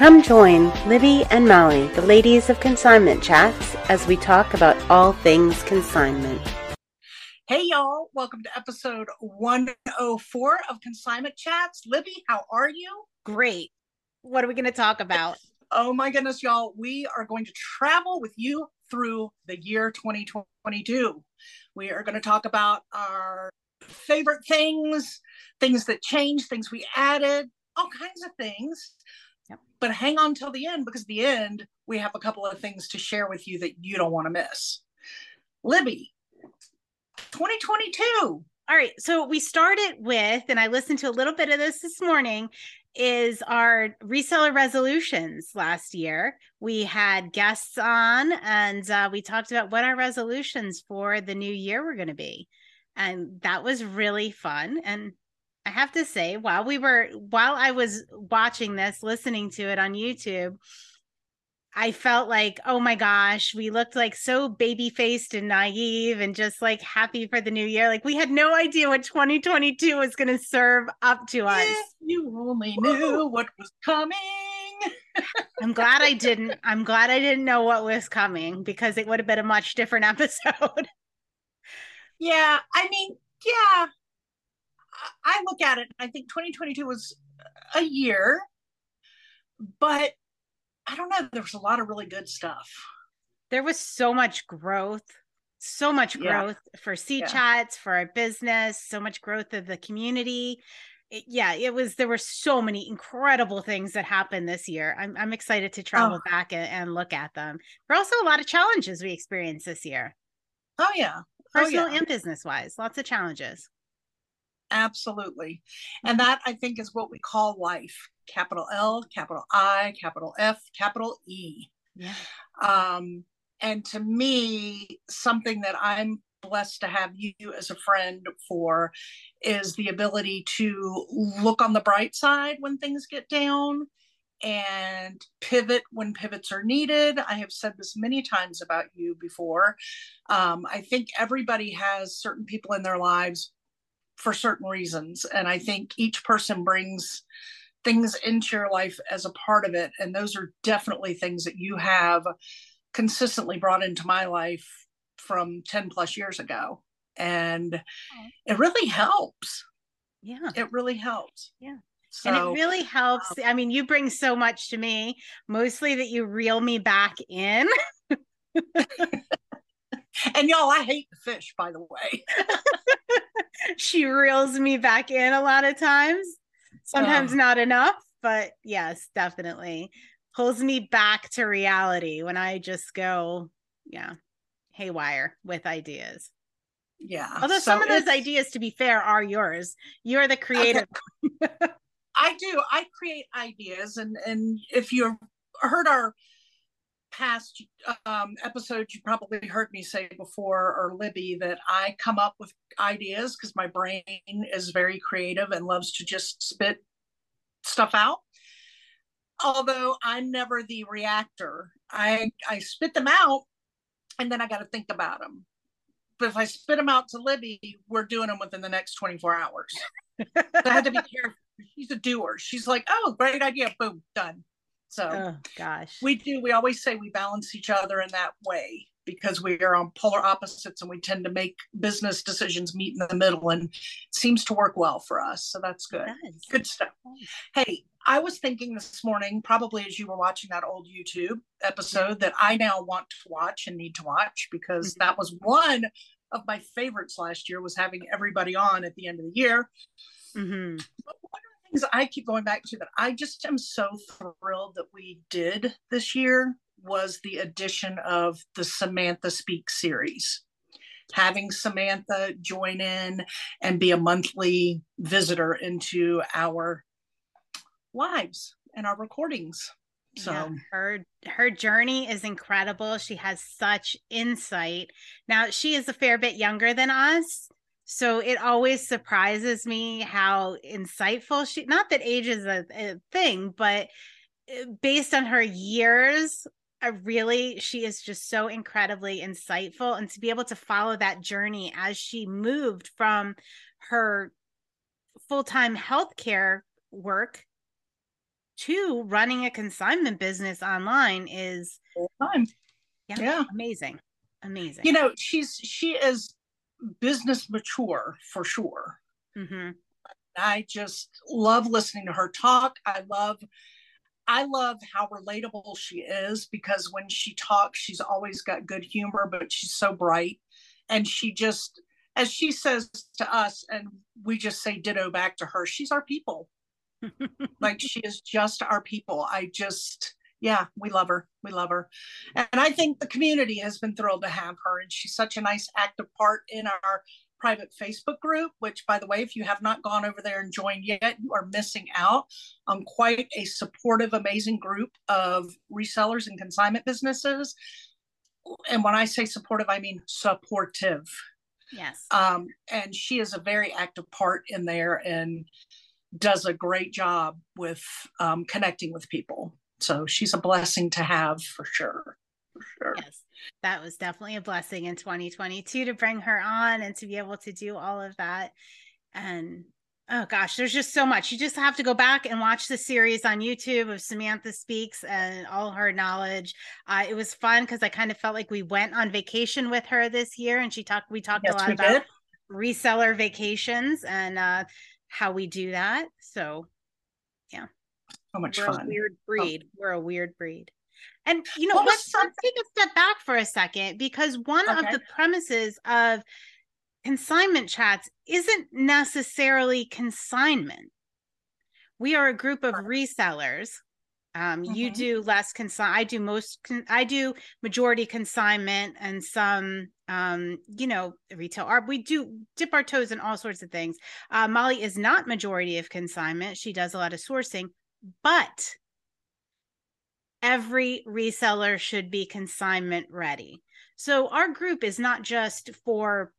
Come join Libby and Molly, the ladies of Consignment Chats, as we talk about all things consignment. Hey, y'all. Welcome to episode 104 of Consignment Chats. Libby, how are you? Great. What are we going to talk about? Oh, my goodness, y'all. We are going to travel with you through the year 2022. We are going to talk about our favorite things, things that changed, things we added, all kinds of things. Yep. But hang on till the end because the end, we have a couple of things to share with you that you don't want to miss. Libby, 2022. All right. So we started with, and I listened to a little bit of this this morning, is our reseller resolutions last year. We had guests on and uh, we talked about what our resolutions for the new year were going to be. And that was really fun. And I have to say, while we were, while I was watching this, listening to it on YouTube, I felt like, oh my gosh, we looked like so baby faced and naive and just like happy for the new year. Like we had no idea what 2022 was going to serve up to us. If you only knew what was coming. I'm glad I didn't. I'm glad I didn't know what was coming because it would have been a much different episode. Yeah. I mean, yeah. I look at it, I think 2022 was a year, but I don't know. There was a lot of really good stuff. There was so much growth, so much growth yeah. for C yeah. chats, for our business, so much growth of the community. It, yeah, it was. There were so many incredible things that happened this year. I'm I'm excited to travel oh. back and, and, look at them. There are also a lot of challenges we experienced this year. Oh yeah, oh, personal oh, yeah. and business wise, lots of challenges. Absolutely. And mm-hmm. that I think is what we call life capital L, capital I, capital F, capital E. Yeah. Um, and to me, something that I'm blessed to have you as a friend for is the ability to look on the bright side when things get down and pivot when pivots are needed. I have said this many times about you before. Um, I think everybody has certain people in their lives for certain reasons. And I think each person brings things into your life as a part of it. And those are definitely things that you have consistently brought into my life from 10 plus years ago. And it really helps. Yeah. It really helps. Yeah. So, and it really helps. Um, I mean, you bring so much to me, mostly that you reel me back in. and y'all, I hate the fish, by the way. she reels me back in a lot of times. Sometimes not enough, but yes, definitely pulls me back to reality when I just go, yeah, haywire with ideas. Yeah. Although so some of those ideas, to be fair, are yours. You're the creator. Okay. I do. I create ideas, and and if you heard our past um, episodes, you probably heard me say before, or Libby, that I come up with ideas because my brain is very creative and loves to just spit stuff out. Although I'm never the reactor, I I spit them out, and then I got to think about them. But if I spit them out to Libby, we're doing them within the next 24 hours. so I had to be careful. She's a doer. She's like, "Oh, great idea! Boom, done." So, oh, gosh, we do. We always say we balance each other in that way because we are on polar opposites and we tend to make business decisions meet in the middle and seems to work well for us. So that's good. Good stuff. Hey, I was thinking this morning, probably as you were watching that old YouTube episode, that I now want to watch and need to watch because mm-hmm. that was one of my favorites last year was having everybody on at the end of the year. Mm-hmm. But one things I keep going back to that I just am so thrilled that we did this year was the addition of the Samantha Speak series. Having Samantha join in and be a monthly visitor into our lives and our recordings. So yeah, her her journey is incredible. She has such insight. Now she is a fair bit younger than us, so it always surprises me how insightful she not that age is a, a thing but eh, based on her years I really she is just so incredibly insightful and to be able to follow that journey as she moved from her full-time healthcare work to running a consignment business online is Full time. yeah, Yeah. amazing amazing You know, she's she is business mature for sure. hmm I just love listening to her talk. I love I love how relatable she is because when she talks, she's always got good humor, but she's so bright. And she just, as she says to us, and we just say ditto back to her, she's our people. like she is just our people. I just, yeah, we love her. We love her. And I think the community has been thrilled to have her. And she's such a nice active part in our private Facebook group, which, by the way, if you have not gone over there and joined yet, you are missing out on quite a supportive, amazing group of resellers and consignment businesses. And when I say supportive, I mean supportive. yes Um, and she is a very active part in there and does a great job with um, connecting with people. So she's a blessing to have for sure. For sure. yes that was definitely a blessing in 2022 to bring her on and to be able to do all of that and oh gosh there's just so much you just have to go back and watch the series on youtube of samantha speaks and all her knowledge uh, it was fun because i kind of felt like we went on vacation with her this year and she talked we talked Yes, a lot about did. reseller vacations and uh, how we do that so So much we're a weird breed. We're a weird breed. And you know, What let's, let's take a step back for a second because one of the premises of consignment chats isn't necessarily consignment. We are a group of resellers. Um, you Mhm. do less consign. I do most. Con- I do majority consignment and some, um, you know, retail art. We do dip our toes in all sorts of things. Uh, Molly is not majority of consignment. She does a lot of sourcing, but every reseller should be consignment ready. So our group is not just for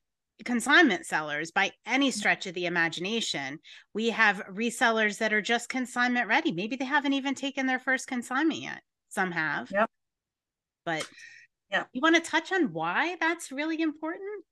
consignment sellers by any mm-hmm. stretch of the imagination. We have resellers that are just consignment ready. Maybe they haven't even taken their first consignment yet. Some have. Yep. But Yeah. you want to touch on why that's really important?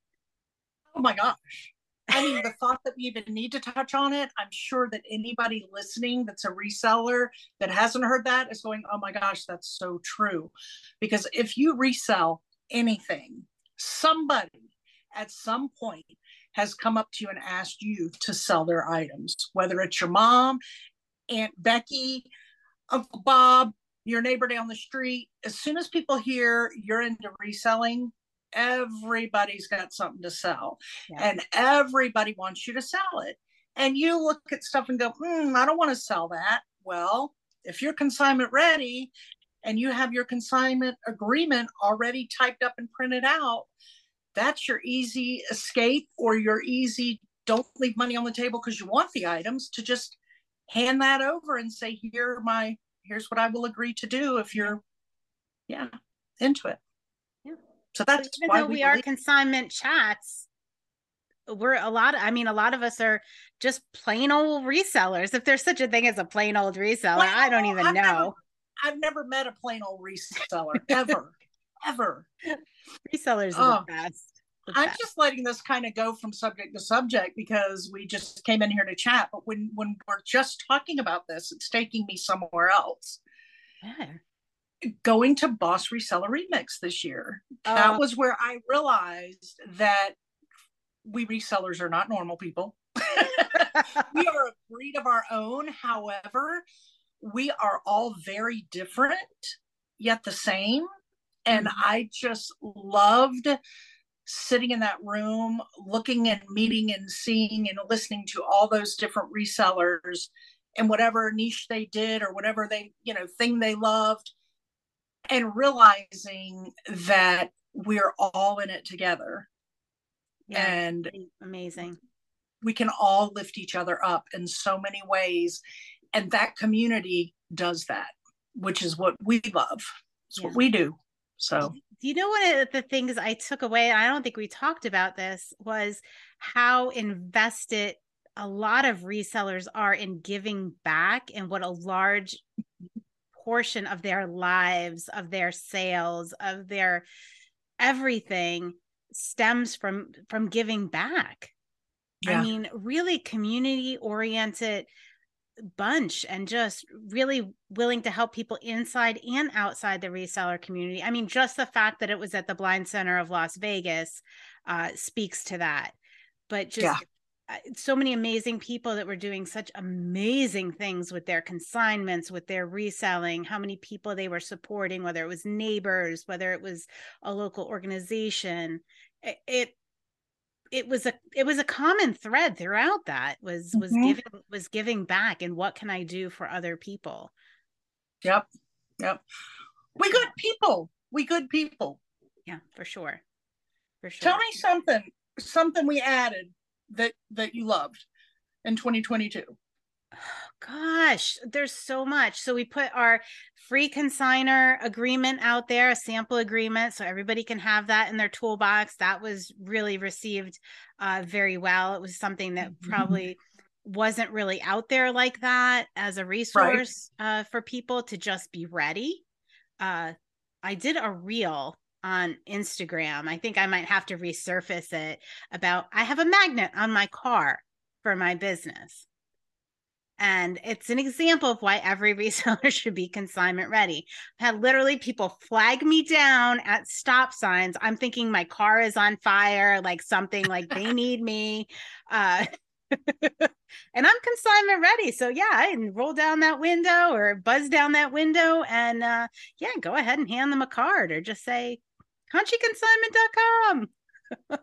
Oh my gosh. I mean, the thought that we even need to touch on it, I'm sure that anybody listening that's a reseller that hasn't heard that is going, oh my gosh, that's so true. Because if you resell anything, somebody at some point has come up to you and asked you to sell their items, whether it's your mom, Aunt Becky, Uncle Bob, your neighbor down the street. As soon as people hear you're into reselling, everybody's got something to sell Yeah. and everybody wants you to sell it. And you look at stuff and go, hmm, I don't want to sell that. Well, if you're consignment ready and you have your consignment agreement already typed up and printed out, that's your easy escape or your easy don't leave money on the table because you want the items to just hand that over and say, here my here's what I will agree to do if you're yeah, into it. So that's even why though we, we are consignment chats, we're a lot. of, I mean, a lot of us are just plain old resellers. If there's such a thing as a plain old reseller, Plain I don't even I've never- know. I've never met a plain old reseller ever, ever. Resellers are the best. the I'm best. just letting this kind of go from subject to subject because we just came in here to chat. But when when we're just talking about this, it's taking me somewhere else. Yeah. Going to Boss Reseller Remix this year. Oh. that was where I realized that we resellers are not normal people. we are a breed of our own. However, we are all very different, yet the same. And Mhm. I just loved sitting in that room, looking and meeting and seeing and listening to all those different resellers and whatever niche they did or whatever they, you know, thing they loved, and realizing that we're all in it together yeah. and Amazing. we can all lift each other up in so many ways and that community does that which is what we love it's Yeah. what we do so Do you know one of the things I took away? I don't think we talked about this was how invested a lot of resellers are in giving back and what a large portion of their lives, of their sales, of their everything stems from from giving back. I mean, really community oriented bunch and just really willing to help people inside and outside the reseller community. I mean, just the fact that it was at the Blind Center of Las Vegas uh, speaks to that. But just yeah. Uh, so many amazing people that were doing such amazing things with their consignments, with their reselling, how many people they were supporting, whether it was neighbors, whether it was a local organization. It, it it was a it was a common thread throughout that was was mm-hmm. giving was giving back and what can i do for other people? Yep yep. We good people. We good people. Yeah for sure. For sure. Tell me something something we added that that you loved in 2022 gosh, there's so much. So we put our free consigner agreement out there, a sample agreement, so everybody can have that in their toolbox. That was really received uh, very well. It was something that mm-hmm. probably wasn't really out there like that as a resource right. uh, for people to just be ready. Uh, I did a reel on Instagram. I think I might have to resurface it about I have a magnet on my car for my business. And it's an example of why every reseller should be consignment ready. I've had literally people flag me down at stop signs. I'm thinking my car is on fire, like something like they need me. Uh, and I'm consignment ready. So yeah, I can roll down that window or buzz down that window and uh, yeah, go ahead and hand them a card or just say conchiconsignment.com.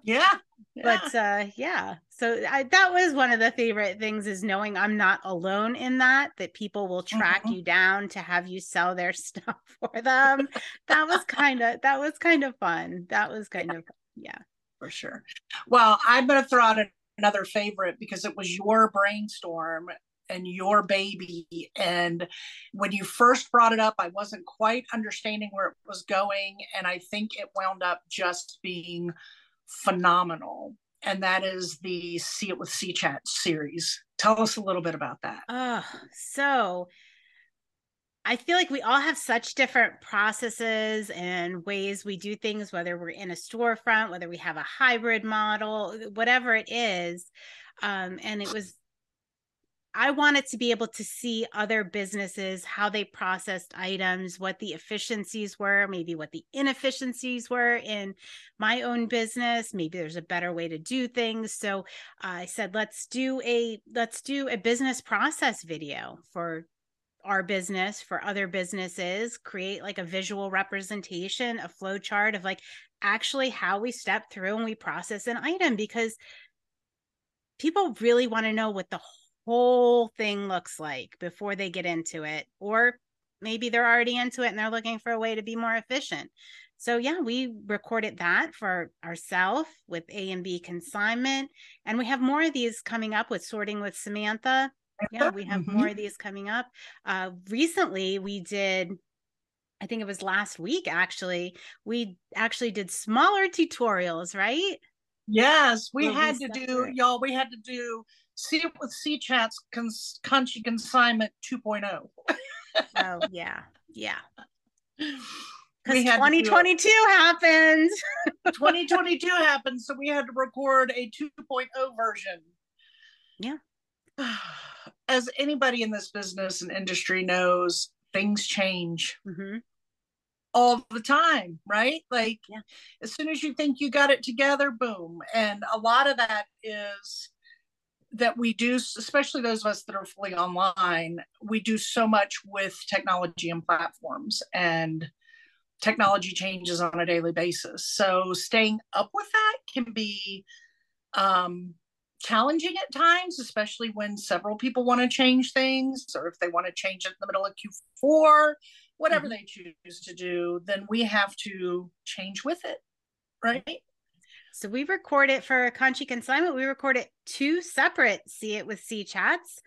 yeah, but uh yeah so I, that was one of the favorite things is knowing i'm not alone in that that people will track mm-hmm. you down to have you sell their stuff for them that was kind of that was kind of fun that was kind yeah. of yeah for sure well i'm going to throw out another favorite because it was your brainstorm and your baby and when you first brought it up i wasn't quite understanding where it was going and i think it wound up just being phenomenal. And that is the See It with C Chat series. Tell us a little bit about that. Oh, so I feel like we all have such different processes and ways we do things, whether we're in a storefront, whether we have a hybrid model, whatever it is. Um, and it was I wanted to be able to see other businesses, how they processed items, what the efficiencies were, maybe what the inefficiencies were in my own business. Maybe there's a better way to do things. So uh, I said, let's do a let's do a business process video for our business for other businesses create like a visual representation a flow chart of like actually how we step through and we process an item because people really want to know what the whole thing looks like before they get into it or maybe they're already into it and they're looking for a way to be more efficient. So yeah we recorded that for ourselves with a and b consignment and we have more of these coming up with sorting with samantha. Yeah we have mm-hmm. more of these coming up. Uh recently we did i think it was last week actually we actually did smaller tutorials right? Yes we had to do y'all we had to do See it with C Chat's cons- Conchi Consignment 2.0. oh, yeah. Yeah. Because 2022 happened. 2022 happened. So we had to record a 2.0 version. Yeah. As anybody in this business and industry knows, things change. Mm-hmm all the time, right? Like yeah. as soon as you think you got it together, boom. And a lot of that is that we do, especially those of us that are fully online, we do so much with technology and platforms, and technology changes on a daily basis. So staying up with that can be um, challenging at times, especially when several people want to change things, or if they want to change it in the middle of Q4, whatever mm-hmm. they choose to do, then we have to change with it, right? So we record it for Conchi Consignment. We record it two separate See It with C chats.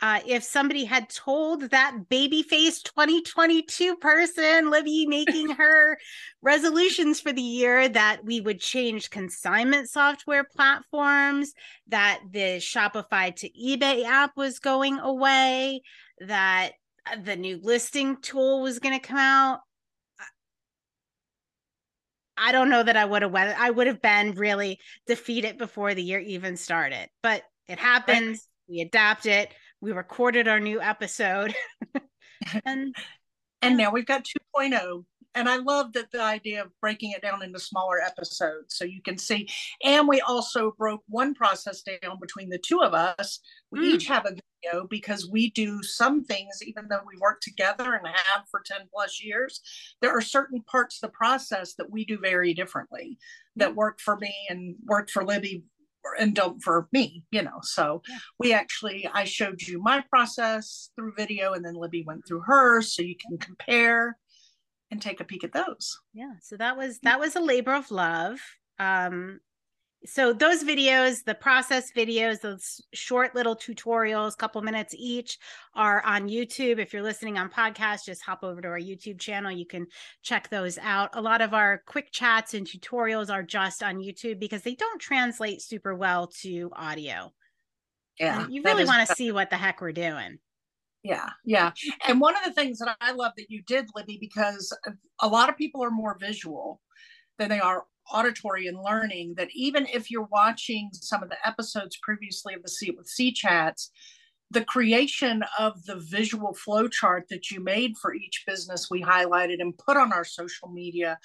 Uh, if somebody had told that baby face 2022 person, Libby, making her resolutions for the year that we would change consignment software platforms, that the Shopify to eBay app was going away, that the new listing tool was going to come out, I don't know that I would have went. I would have been really defeated before the year even started. But it happens. We adapt it. we recorded our new episode. and and now we've got 2.0 and I love that the idea of breaking it down into smaller episodes so you can see. And we also broke one process down between the two of us. We mm. each have a video because we do some things, even though we work together and have for 10 plus years. There are certain parts of the process that we do very differently that mm. work for me and work for Libby and don't for me, you know. So yeah. we actually, I showed you my process through video, and then Libby went through hers, so you can compare and take a peek at those. Yeah. So that was that was a labor of love. Um so those videos, the process videos, those short little tutorials, couple minutes each, are on YouTube. If you're listening on podcast, just hop over to our YouTube channel. You can check those out. A lot of our quick chats and tutorials are just on YouTube because they don't translate super well to audio. Yeah, and you really want to see what the heck we're doing yeah yeah. And one of the things that i love that you did libby because a lot of people are more visual than they are auditory and learning that even if you're watching some of the episodes previously of the see it with c chats the creation of the visual flow chart that you made for each business we highlighted and put on our social media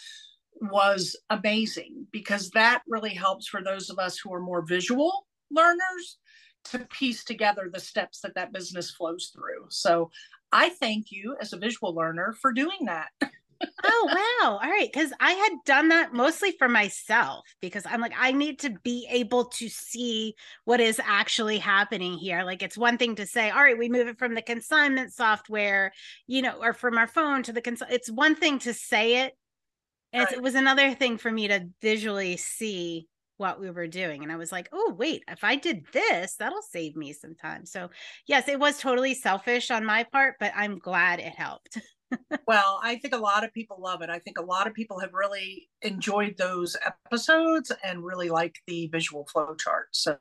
was amazing because that really helps for those of us who are more visual learners to piece together the steps that that business flows through. So I thank you as a visual learner for doing that. oh wow all right because i had done that mostly for myself because i'm like i need to be able to see what is actually happening here like it's one thing to say all right we move it from the consignment software you know or from our phone to the cons- it's one thing to say it and right. it was another thing for me to visually see what we were doing. And I was like, oh, wait, if I did this, that'll save me some time. So, yes, it was totally selfish on my part, but I'm glad it helped. well, I think a lot of people love it. I think a lot of people have really enjoyed those episodes and really like the visual flow chart. So,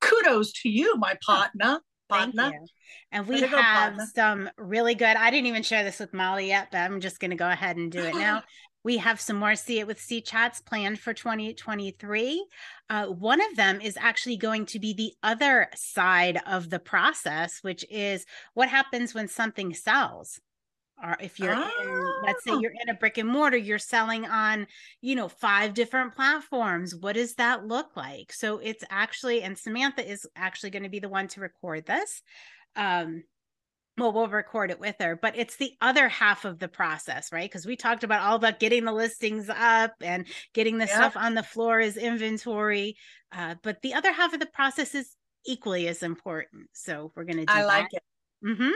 kudos to you, my partner. Partner. And we have some really good. I didn't even share this with Molly yet, but I'm just going to go ahead and do it now. We have some more See It with C chats planned for 2023. Uh, one of them is actually going to be the other side of the process, which is what happens when something sells or if you're oh. in let's say oh. you're in a brick and mortar you're selling on you know five different platforms what does that look like so it's actually and samantha is actually going to be the one to record this um well we'll record it with her but it's the other half of the process right because we talked about all about getting the listings up and getting the stuff on the floor as inventory uh, but the other half of the process is equally as important so we're going to do i like that. it mm-hmm.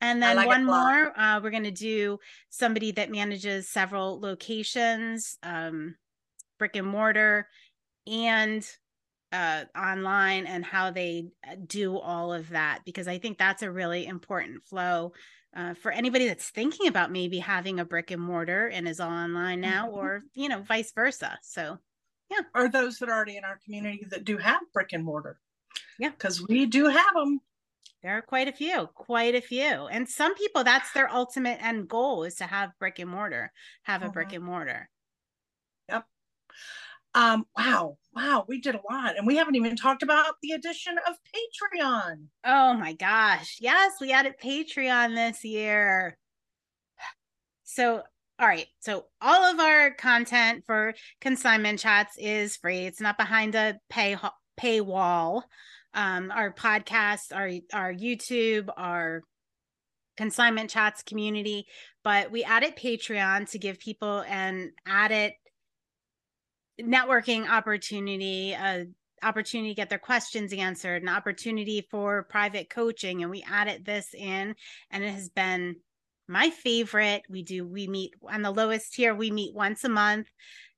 and then like one more uh, we're going to do somebody that manages several locations um, brick and mortar and uh, online and how they uh, do all of that because I think that's a really important flow uh, for anybody that's thinking about maybe having a brick and mortar and is all online now, mm-hmm. or you know, vice versa. So, yeah, or those that are already in our community that do have brick and mortar. Yeah, because we do have them. There are quite a few, quite a few, and some people that's their ultimate end goal is to have brick and mortar, have a mm-hmm. brick and mortar. Um, wow, wow, we did a lot. And we haven't even talked about the addition of Patreon. Oh my gosh. Yes, we added Patreon this year. So, all right. So, all of our content for consignment chats is free. It's not behind a pay paywall. Um, our podcast, our our YouTube, our consignment chats community, but we added Patreon to give people an added networking opportunity, a opportunity to get their questions answered, an opportunity for private coaching. And we added this in, and it has been my favorite. We do, we meet on the lowest tier, we meet once a month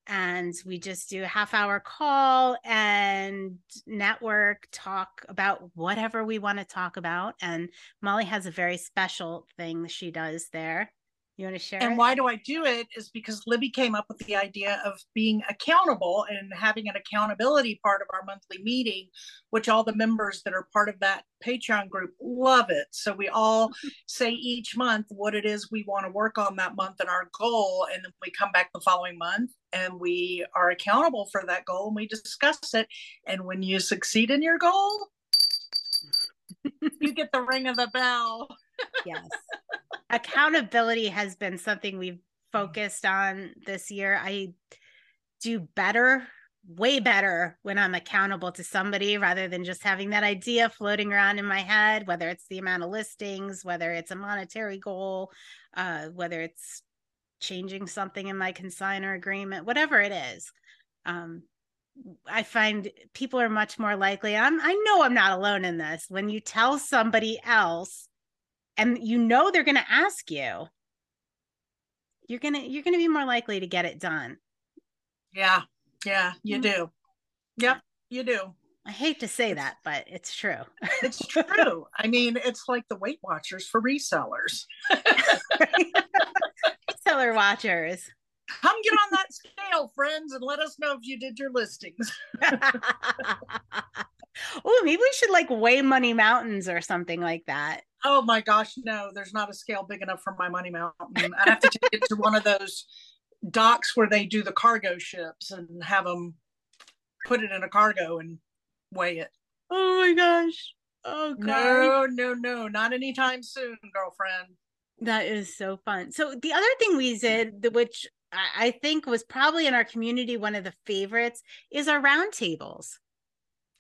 and we just do a half hour call and network talk about whatever we want to talk about and molly has a very special thing she does there you want to share? And it? why do I do it? Is because Libby came up with the idea of being accountable and having an accountability part of our monthly meeting, which all the members that are part of that Patreon group love it. So we all say each month what it is we want to work on that month and our goal. And then we come back the following month and we are accountable for that goal and we discuss it. And when you succeed in your goal, you get the ring of the bell. Yes. Accountability has been something we've focused on this year. I do better, way better when I'm accountable to somebody rather than just having that idea floating around in my head, whether it's the amount of listings, whether it's a monetary goal, uh, whether it's changing something in my consigner agreement, whatever it is. Um, I find people are much more likely. I'm I know I'm not alone in this. When you tell somebody else and you know they're going to ask you, you're going to you're going to be more likely to get it done. Yeah. Yeah, you mm-hmm. do. Yep, you do. I hate to say that, but it's true. it's true. I mean, it's like the Weight Watchers for resellers. Reseller watchers. Come get on that scale, friends, and let us know if you did your listings. oh, maybe we should like weigh Money Mountains or something like that. Oh my gosh, no, there's not a scale big enough for my Money Mountain. I have to take it to one of those docks where they do the cargo ships and have them put it in a cargo and weigh it. Oh my gosh. Oh God. No, no, no, not anytime soon, girlfriend. That is so fun. So the other thing we did, which I think was probably in our community one of the favorites, is our roundtables.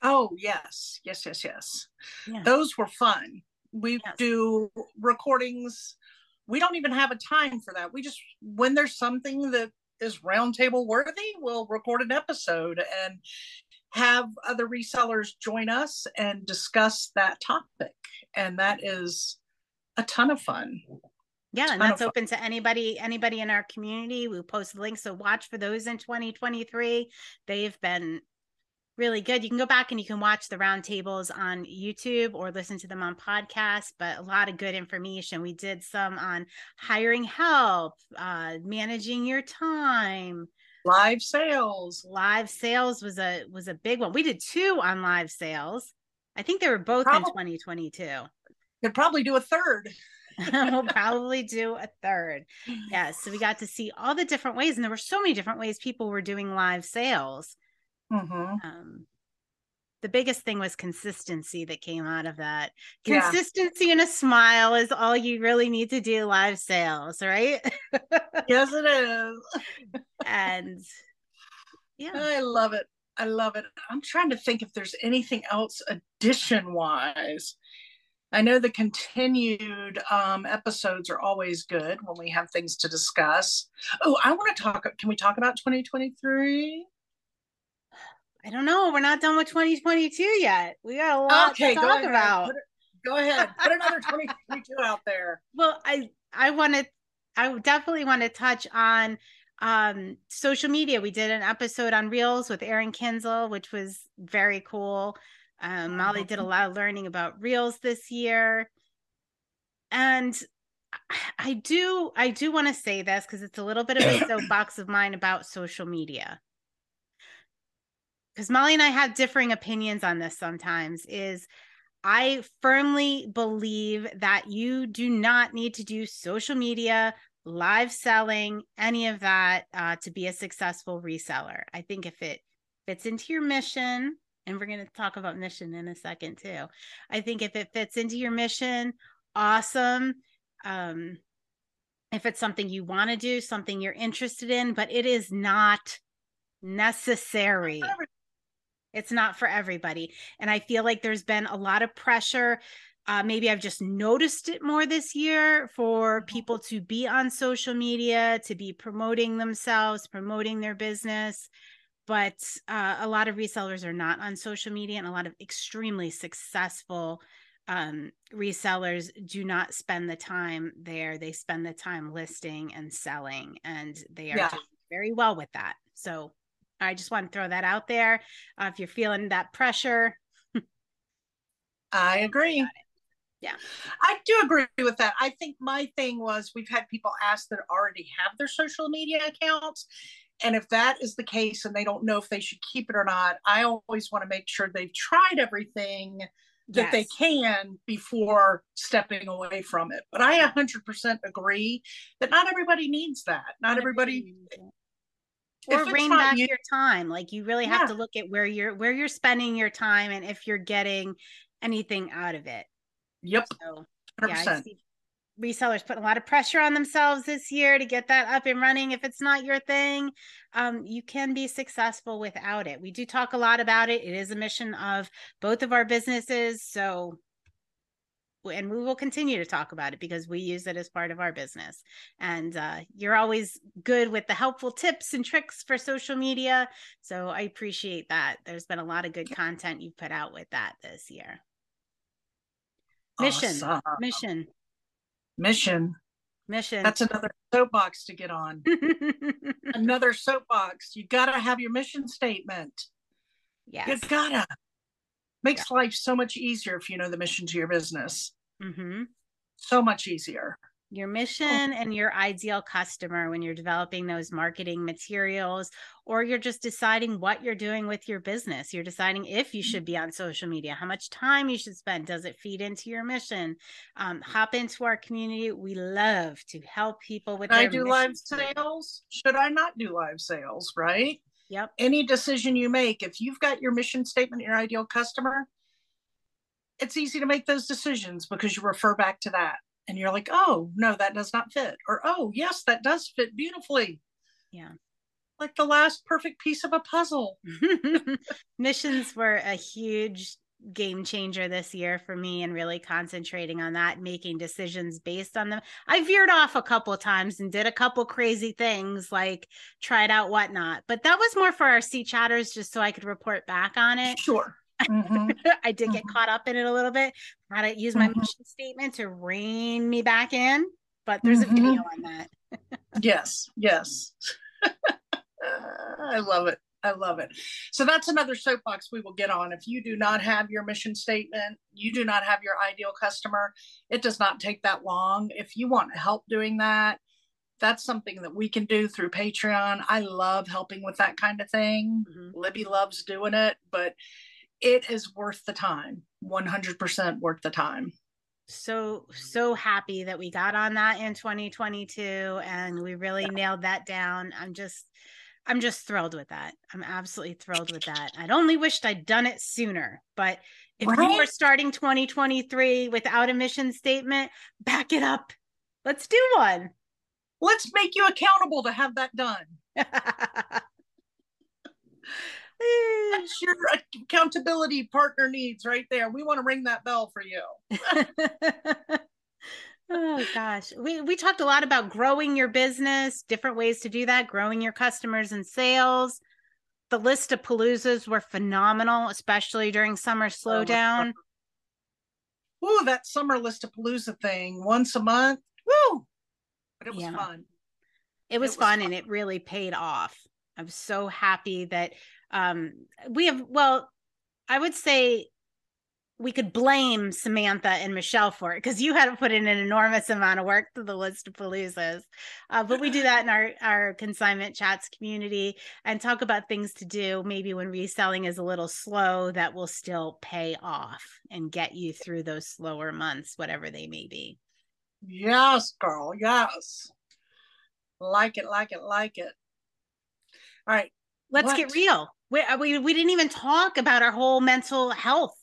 Oh yes, yes, yes, yes. Yeah. Those were fun. We yes. do recordings we don't even have a time for that. We just when there's something that is roundtable worthy, we'll record an episode and have other resellers join us and discuss that topic. And that is a ton of fun. Yeah, and that's open to anybody anybody in our community. We post links, so watch for those in 2023. They've been really good. You can go back and you can watch the roundtables on YouTube or listen to them on podcasts, but a lot of good information. We did some on hiring help, uh, managing your time, live sales. Live sales was a was a big one. We did two on live sales. I think they were both probably, in 2022. Could probably do a third. we'll probably do a third. Yes. Yeah, so we got to see all the different ways, and there were so many different ways people were doing live sales. Mm-hmm. Um, the biggest thing was consistency that came out of that. Consistency yeah. and a smile is all you really need to do live sales, right? yes, it is. and yeah, I love it. I love it. I'm trying to think if there's anything else addition wise. I know the continued um, episodes are always good when we have things to discuss. Oh, I want to talk. Can we talk about 2023? I don't know. We're not done with 2022 yet. We got a lot okay, to talk go about. It, go ahead. Put another 2022 out there. Well, I I want to I definitely want to touch on um social media. We did an episode on Reels with Aaron Kinzel, which was very cool. Um, Molly did a lot of learning about Reels this year. And I do I do want to say this because it's a little bit of a soapbox of mine about social media because Molly and I have differing opinions on this sometimes, is I firmly believe that you do not need to do social media, live selling, any of that uh, to be a successful reseller. I think if it fits into your mission, and we're going to talk about mission in a second too. I think if it fits into your mission, awesome. Um, if it's something you want to do, something you're interested in, but it is not necessary it's not for everybody. And I feel like there's been a lot of pressure. Uh, maybe I've just noticed it more this year for mm-hmm. people to be on social media, to be promoting themselves, promoting their business. But uh, a lot of resellers are not on social media, and a lot of extremely successful um, resellers do not spend the time there. They spend the time listing and selling, and they are yeah. doing very well with that. So I just want to throw that out there. Uh, if you're feeling that pressure, I agree. Yeah. I do agree with that. I think my thing was we've had people ask that already have their social media accounts. And if that is the case and they don't know if they should keep it or not, I always want to make sure they've tried everything that yes. they can before stepping away from it. But I 100% agree that not everybody needs that. Not everybody or rein back you, your time like you really have yeah. to look at where you're where you're spending your time and if you're getting anything out of it Yep. So, 100%. yeah, I see resellers putting a lot of pressure on themselves this year to get that up and running. If it's not your thing, um, you can be successful without it. We do talk a lot about it. It is a mission of both of our businesses. So, and we will continue to talk about it because we use it as part of our business. And uh, you're always good with the helpful tips and tricks for social media. So I appreciate that. There's been a lot of good content you've put out with that this year. Mission, Awesome. mission, Mission. mission. That's another soapbox to get on. another soapbox. You got to have your mission statement. yes. You gotta. Makes life so much easier if you know the mission to your business. hmm So much easier. Your mission and your ideal customer when you're developing those marketing materials, or you're just deciding what you're doing with your business. You're deciding if you should be on social media, how much time you should spend. Does it feed into your mission? Um, hop into our community. We love to help people with I do mission live sales? Should I not do live sales? Right? Yep. Any decision you make, if you've got your mission statement, your ideal customer, it's easy to make those decisions because you refer back to that and you're like, oh, no, that does not fit. Or, oh, yes, that does fit beautifully. Yeah. Like the last perfect piece of a puzzle. Missions were a huge game changer this year for me and really concentrating on that, making decisions based on them. I veered off a couple times and did a couple crazy things like tried out whatnot, but that was more for our sea chatters just so I could report back on it. Sure. Mhm. I did get Mhm. caught up in it a little bit. Had to use my Mhm. mission statement to rein me back in, but there's a video on that. yes, yes. I love it. I love it. So that's another soapbox we will get on. If you do not have your mission statement, you do not have your ideal customer, it does not take that long. If you want help doing that, that's something that we can do through Patreon. I love helping with that kind of thing. Mhm. Libby loves doing it, but it is worth the time. 100% worth the time. so so happy that we got on that in 2022 and we really nailed that down. I'm just i'm just thrilled with that. I'm absolutely thrilled with that. I'd only wished i'd done it sooner but if we were starting 2023 without a mission statement back it up. Let's do one. Let's make you accountable to have that done. That's your accountability partner needs right there. We want to ring that bell for you. oh gosh we we talked a lot about growing your business different ways to do that growing your customers and sales the list-a-paloozas were phenomenal especially during summer oh, slowdown Ooh, that summer list-a-Palooza thing once a month. Woo! But it was Yeah. fun. it was was fun fun. and it really paid off i'm so happy that um we have well i would say we could blame samantha and michelle for it because you had to put in an enormous amount of work to the list-a-paloozas uh, but we do that in our our consignment chats community and talk about things to do maybe when reselling is a little slow that will still pay off and get you through those slower months whatever they may be Yes, girl. Yes. Like it, like it, like it. All right. let's What? get real we, uh, we we didn't even talk about our whole mental health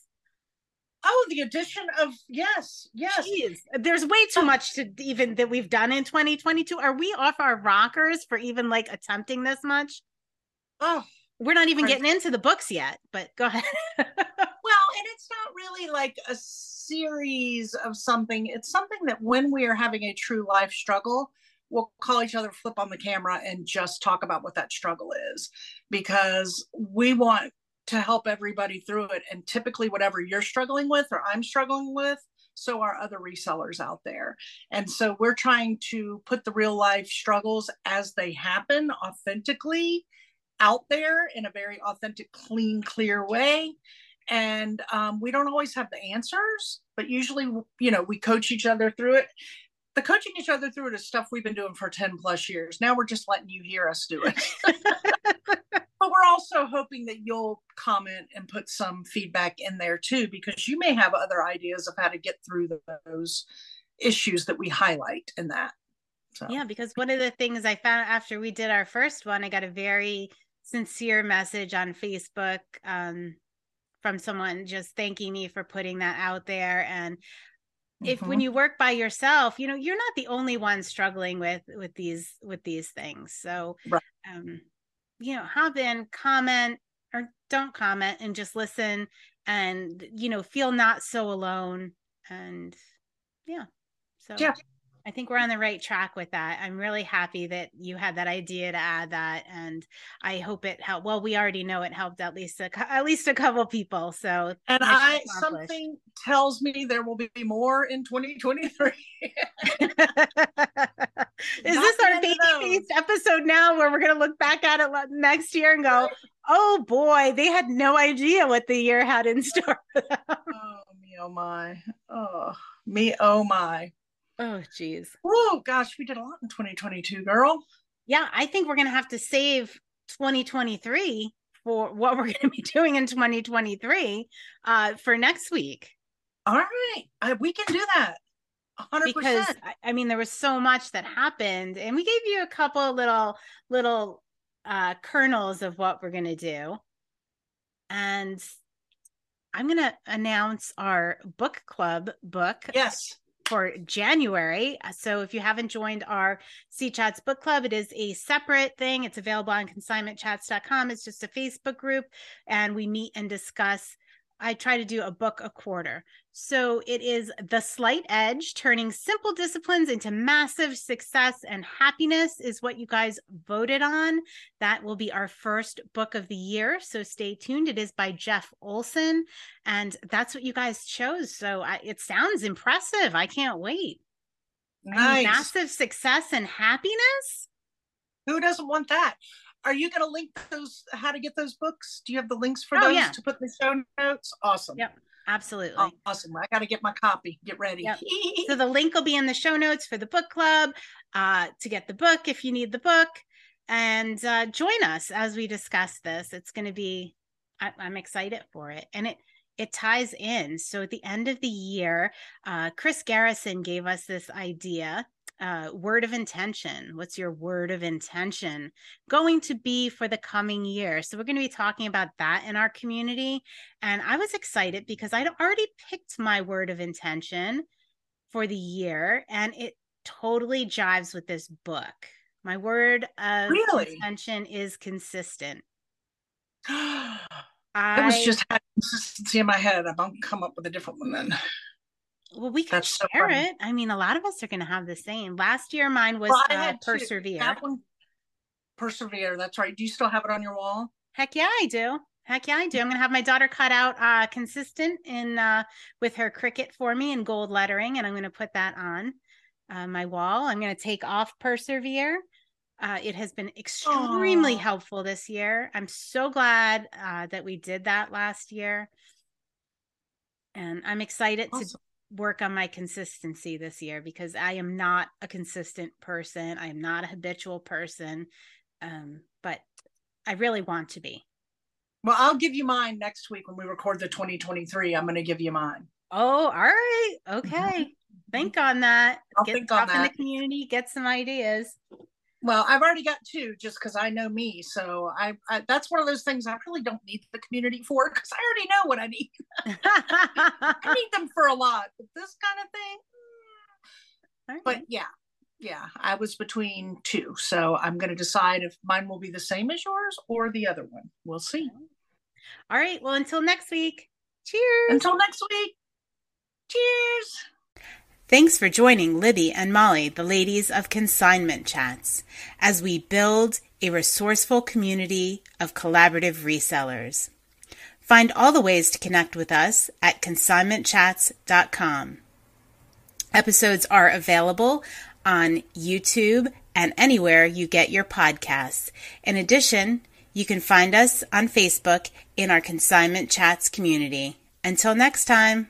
Oh, the addition of yes, yes. Jeez, there's way too much to even that we've done in 2022. Are we off our rockers for even like attempting this much? Oh, We're not even getting into the books yet, but go ahead. well, and it's not really like a series of something. It's something that when we are having a true life struggle, we'll call each other, flip on the camera, and just talk about what that struggle is because we want to help everybody through it. And typically, whatever you're struggling with or I'm struggling with, so are other resellers out there. And so we're trying to put the real life struggles as they happen authentically out there in a very authentic, clean, clear way. And um, we don't always have the answers, but usually, you know, we coach each other through it. The coaching each other through it is stuff we've been doing for 10 plus years. Now we're just letting you hear us do it. but we're also hoping that you'll comment and put some feedback in there too, because you may have other ideas of how to get through those issues that we highlight in that. So, yeah, because one of the things I found after we did our first one, I got a very sincere message on Facebook um, from someone just thanking me for putting that out there. And if when Mhm. you work by yourself you know you're not the only one struggling with with these with these things so Right. um you know hop in comment or don't comment and just listen and you know feel not so alone and yeah so Yeah. I think we're on the right track with that. I'm really happy that you had that idea to add that, and I hope it helped. Well, we already know it helped at least a, at least a couple people. So and I something tells me there will be more in 2023. Is this our baby faced episode now where we're going to look back at it next year and go, oh boy, they had no idea what the year had in store oh me oh my. Oh me oh my. Oh, geez. Oh gosh, we did a lot in 2022, girl. Yeah, I think we're going to have to save 2023 for what we're going to be doing in 2023 uh, for next week. All right, I, we can do that. 100%. because I- I mean there was so much that happened and we gave you a couple little little uh kernels of what we're going to do and I'm going to announce our book club book yes. For January. So if you haven't joined our C Chats book club, it is a separate thing. It's available on consignmentchats.com. It's just a Facebook group and we meet and discuss. I try to do a book a quarter. So it is The Slight Edge, turning simple disciplines into massive success and happiness is what you guys voted on. That will be our first book of the year. So stay tuned. It is by Jeff Olson and that's what you guys chose. So I, it sounds impressive. I can't wait. I mean, Nice. massive success and happiness. Who doesn't want that? Are you going to link those? How to get those books? Do you have the links for Oh, those yeah. to put in the show notes? Awesome. Yep. Absolutely. Oh, awesome. I got to get my copy. Get ready. Yep. So the link will be in the show notes for the book club uh, to get the book if you need the book, and uh, join us as we discuss this. It's going to be. I, I'm excited for it, and it it ties in. So at the end of the year, uh, Chris Garrison gave us this idea. Uh, word of intention. What's your word of intention going to be for the coming year? So, we're going to be talking about that in our community. And I was excited because I'd already picked my word of intention for the year and it totally jives with this book. My word of Really? intention is consistent. I was just had consistency in my head. I'm going to come up with a different one then. Well, we can so share funny. it. I mean, a lot of us are going to have the same. Last year, mine was Well, uh, persevere. That one, persevere. That's right. Do you still have it on your wall? Heck yeah, I do. Heck yeah, I do. I'm gonna have my daughter cut out uh consistent in uh with her Cricut for me in gold lettering, and I'm gonna put that on uh, my wall. I'm gonna take off persevere. Uh, it has been extremely Aw. helpful this year. I'm so glad uh, that we did that last year, and I'm excited to Awesome. Work on my consistency this year because I am not a consistent person. I am not a habitual person, um, but I really want to be. Well, I'll give you mine next week when we record the 2023. I'm going to give you mine. Oh, all right. Okay. Think on that. I'll Get think on talk in the community, get some ideas. Well, I've already got two just because I know me. So I, I that's one of those things I really don't need the community for because I already know what I need. I need them for a lot, but this kind of thing. mm. All But yeah, yeah, I was between two, so I'm going to decide if mine will be the same as yours or the other one. We'll see. All right. Well, until next week. Cheers. Until next week. Cheers. Thanks for joining Libby and Molly, the ladies of Consignment Chats, as we build a resourceful community of collaborative resellers. Find all the ways to connect with us at consignmentchats.com. Episodes are available on YouTube and anywhere you get your podcasts. In addition, you can find us on Facebook in our Consignment Chats community. Until next time.